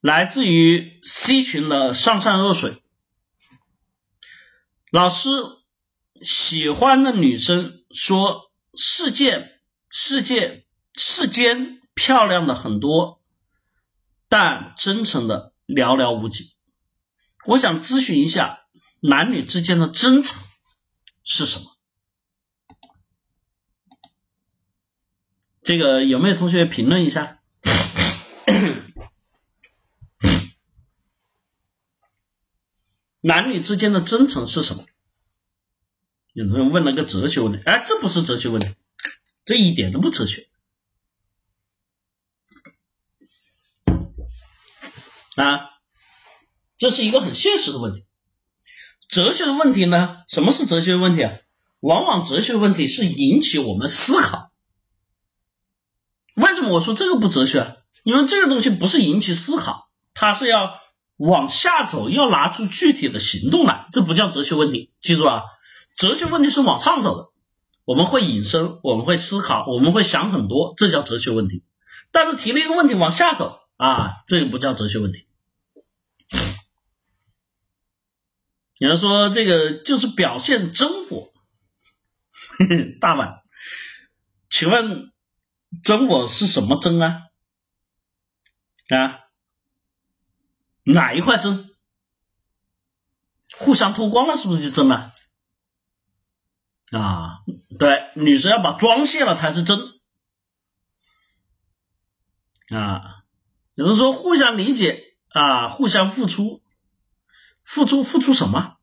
来自于 C 群的上善若水。老师喜欢的女生说：“世界，世界，世间漂亮的很多，但真诚的寥寥无几。”我想咨询一下，男女之间的真诚是什么？这个有没有同学评论一下？男女之间的真诚是什么？有人问了个哲学问题，哎，这不是哲学问题，这一点都不哲学啊，这是一个很现实的问题。哲学的问题呢？什么是哲学问题啊？往往哲学问题是引起我们思考。为什么我说这个不哲学？因为这个东西不是引起思考，它是要。往下走要拿出具体的行动来，这不叫哲学问题。记住啊，哲学问题是往上走的，我们会引申，我们会思考，我们会想很多，这叫哲学问题。但是提了一个问题往下走啊，这个不叫哲学问题。有人说这个就是表现真我，大碗，请问真我是什么真啊？啊？哪一块真？互相脱光了是不是就真了？啊，对，女生要把妆卸了才是真。啊，有人说互相理解啊，互相付出，付出付出什么？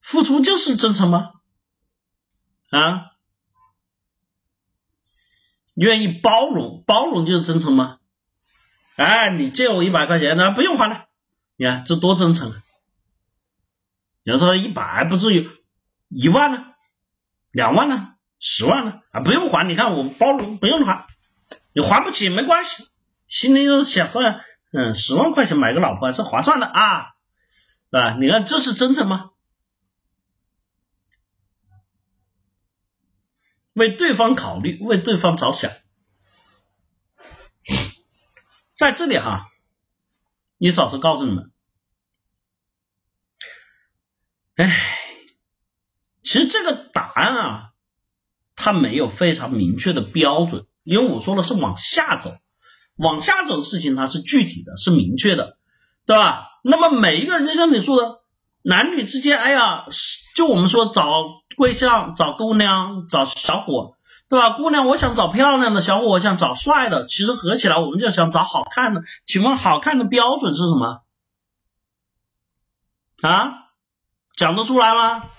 付出就是真诚吗？啊，愿意包容，包容就是真诚吗？哎，你借我一百块钱，那不用还了。你看这多真诚啊！有人说一百不至于，一万呢？两万呢？十万呢？啊，不用还。你看我包容，不用还。你还不起没关系，心里就想说，嗯，十万块钱买个老婆是划算的啊，是吧？你看这是真诚吗？为对方考虑，为对方着想。在这里哈，你嫂子告诉你们，哎，其实这个答案啊，它没有非常明确的标准，因为我说的是往下走，往下走的事情它是具体的，是明确的，对吧？那么每一个人就像你说的，男女之间，哎呀，就我们说找对象、找姑娘、找小伙。对吧，姑娘，我想找漂亮的小伙，我想找帅的。其实合起来，我们就想找好看的。请问，好看的标准是什么？啊，讲得出来吗？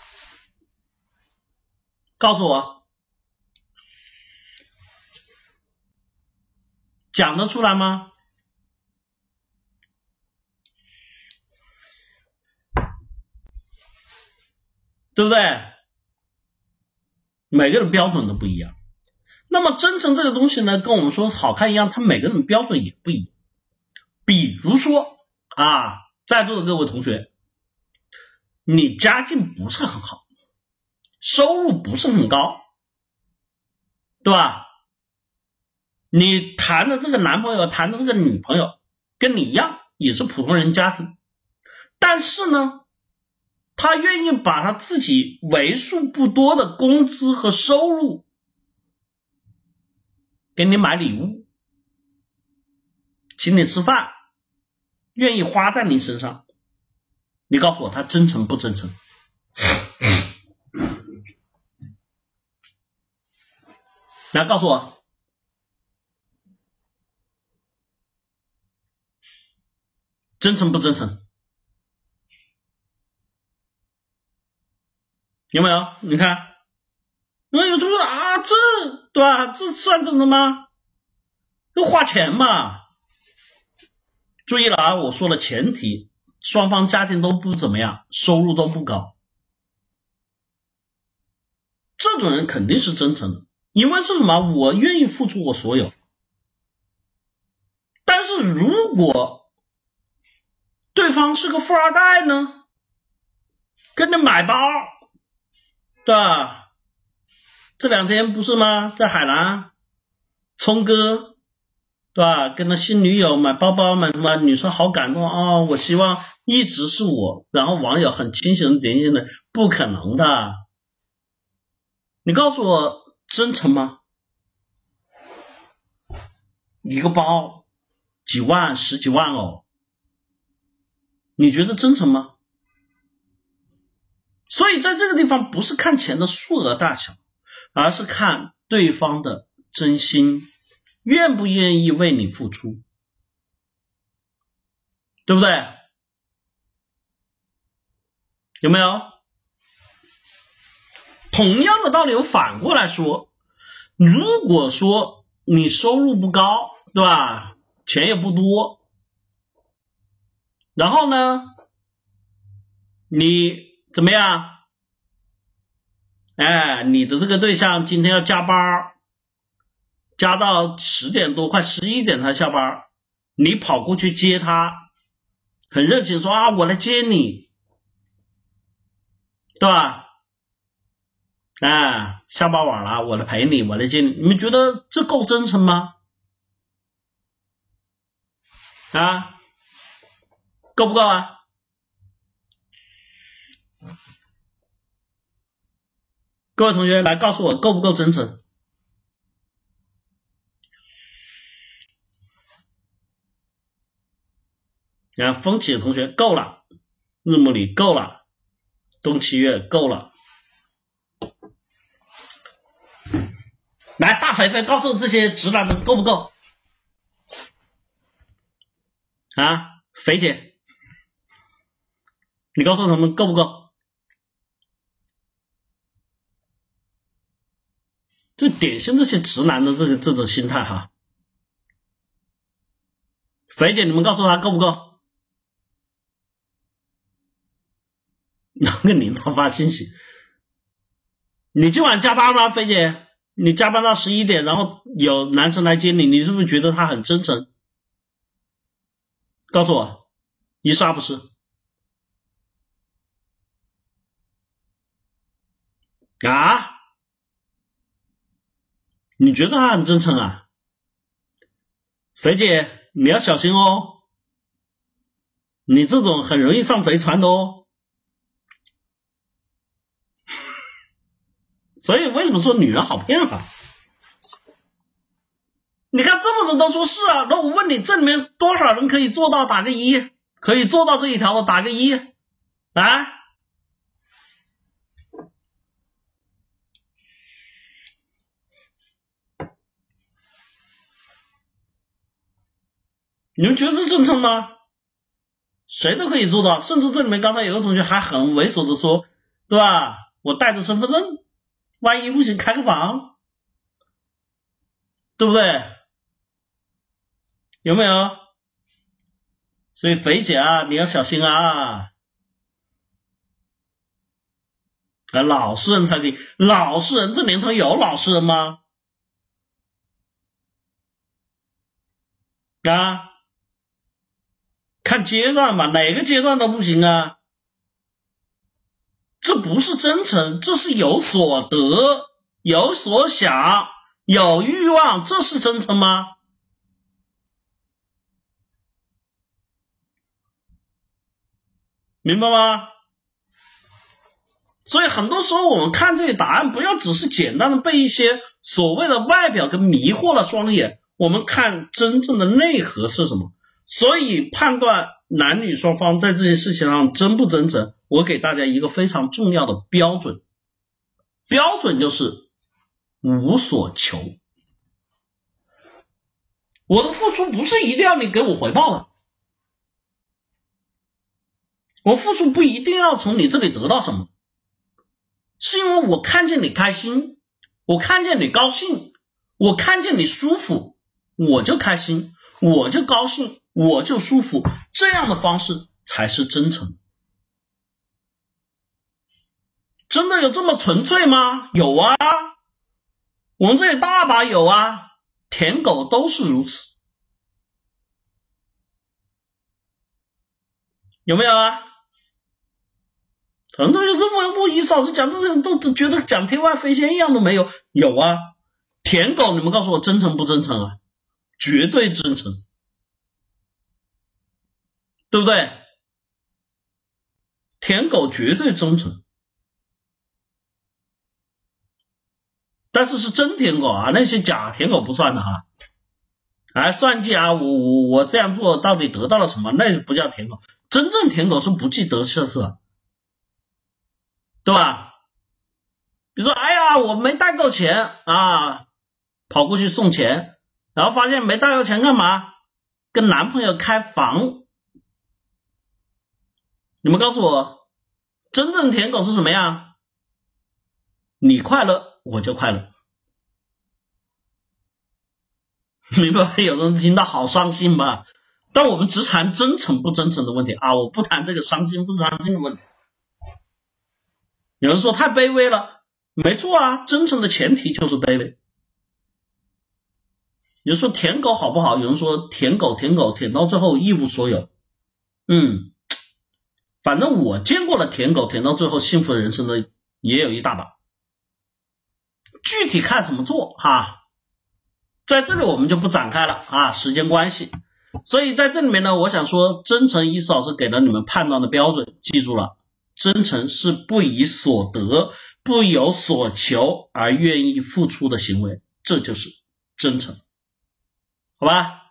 告诉我，讲得出来吗？对不对？每个人标准都不一样。那么真诚这个东西呢，跟我们说好看一样，它每个人标准也不一样。比如说啊，在座的各位同学，你家境不是很好，收入不是很高，对吧？你谈的这个男朋友，谈的这个女朋友，跟你一样，也是普通人家庭，但是呢，他愿意把他自己为数不多的工资和收入。给你买礼物，请你吃饭，愿意花在你身上，你告诉我他真诚不真诚？来告诉我，真诚不真诚？有没有？你看。那有同学啊，这对吧？这算真诚吗？要花钱嘛？注意了啊！我说了前提，双方家庭都不怎么样，收入都不高，这种人肯定是真诚的，因为是什么？我愿意付出我所有。但是如果对方是个富二代呢？跟着买包，对吧？这两天不是吗？在海南，聪哥，对吧？跟他新女友买包包买什么？女生好感动啊！我希望一直是我。然后网友很清醒的点醒的，不可能的。你告诉我真诚吗？一个包几万十几万哦，你觉得真诚吗？所以在这个地方不是看钱的数额大小，而是看对方的真心。愿不愿意为你付出，对不对？有没有？同样的道理，我反过来说，如果说你收入不高，对吧？钱也不多，然后呢，你怎么样？哎，你的这个对象今天要加班。加到十点多，快十一点才下班，你跑过去接他，很热情说啊，我来接你，对吧？啊，下班晚了，我来陪你，我来接你，你们觉得这够真诚吗？啊，够不够啊？各位同学来告诉我，够不够真诚？你看，风起的同学够了，日暮里够了，冬七月够了。来，大肥肥告诉这些直男们够不够？啊，肥姐，你告诉他们够不够？这典型这些直男的这个这种心态哈。肥姐，你们告诉他够不够？哪个领导发信息？你今晚加班吗，肥姐？你加班到十一点，然后有男生来接你，你是不是觉得他很真诚？告诉我，一是不是？啊？你觉得他很真诚啊？肥姐，你要小心哦，你这种很容易上贼船的哦。所以为什么说女人好骗啊？你看这么多人都说是啊，那我问你，这里面多少人可以做到？打个一，可以做到这一条的打个一啊！你们觉得这正常吗？谁都可以做到，甚至这里面刚才有个同学还很猥琐的说，对吧？我带着身份证。万一不行，开个房，对不对？有没有？所以肥姐啊，你要小心啊！啊，老实人才可以，老实人这年头有老实人吗？啊，看阶段吧，哪个阶段都不行啊！这不是真诚，这是有所得、有所想、有欲望，这是真诚吗？明白吗？所以很多时候我们看这些答案，不要只是简单的被一些所谓的外表跟迷惑了双眼，我们看真正的内核是什么。所以判断男女双方在这些事情上真不真诚。我给大家一个非常重要的标准，标准就是无所求。我的付出不是一定要你给我回报的，我付出不一定要从你这里得到什么，是因为我看见你开心，我看见你高兴，我看见你舒服，我就开心，我就高兴，我就舒服，这样的方式才是真诚。真的有这么纯粹吗？有啊，我们这里大把有啊，舔狗都是如此，有没有啊？很多有这么我一嫂子讲这些都都觉得讲天外飞仙一样都没有，有啊，舔狗，你们告诉我真诚不真诚啊？绝对真诚，对不对？舔狗绝对忠诚，但是是真舔狗啊，那些假舔狗不算的哈。来算计啊，我我我这样做到底得到了什么？那不叫舔狗，真正舔狗是不计得失的，对吧？比如说，哎呀，我没带够钱啊，跑过去送钱，然后发现没带够钱干嘛？跟男朋友开房。你们告诉我，真正舔狗是什么样？你快乐，我就快乐。明白？有人听到好伤心吧？但我们只谈真诚不真诚的问题啊，我不谈这个伤心不伤心的问题。有人说太卑微了，没错啊，真诚的前提就是卑微。有人说舔狗好不好？有人说舔狗舔狗舔到最后一无所有。嗯，反正我见过了舔狗舔到最后幸福的人生的也有一大把，具体看怎么做哈。在这里我们就不展开了啊，时间关系。所以在这里面呢，我想说，真诚，一思老师给了你们判断的标准，记住了，真诚是不以所得、不有所求而愿意付出的行为，这就是真诚，好吧？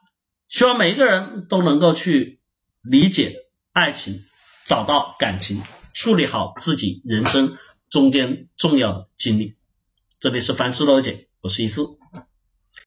希望每一个人都能够去理解爱情，找到感情，处理好自己人生中间重要的经历。这里是凡事都解，我是伊思。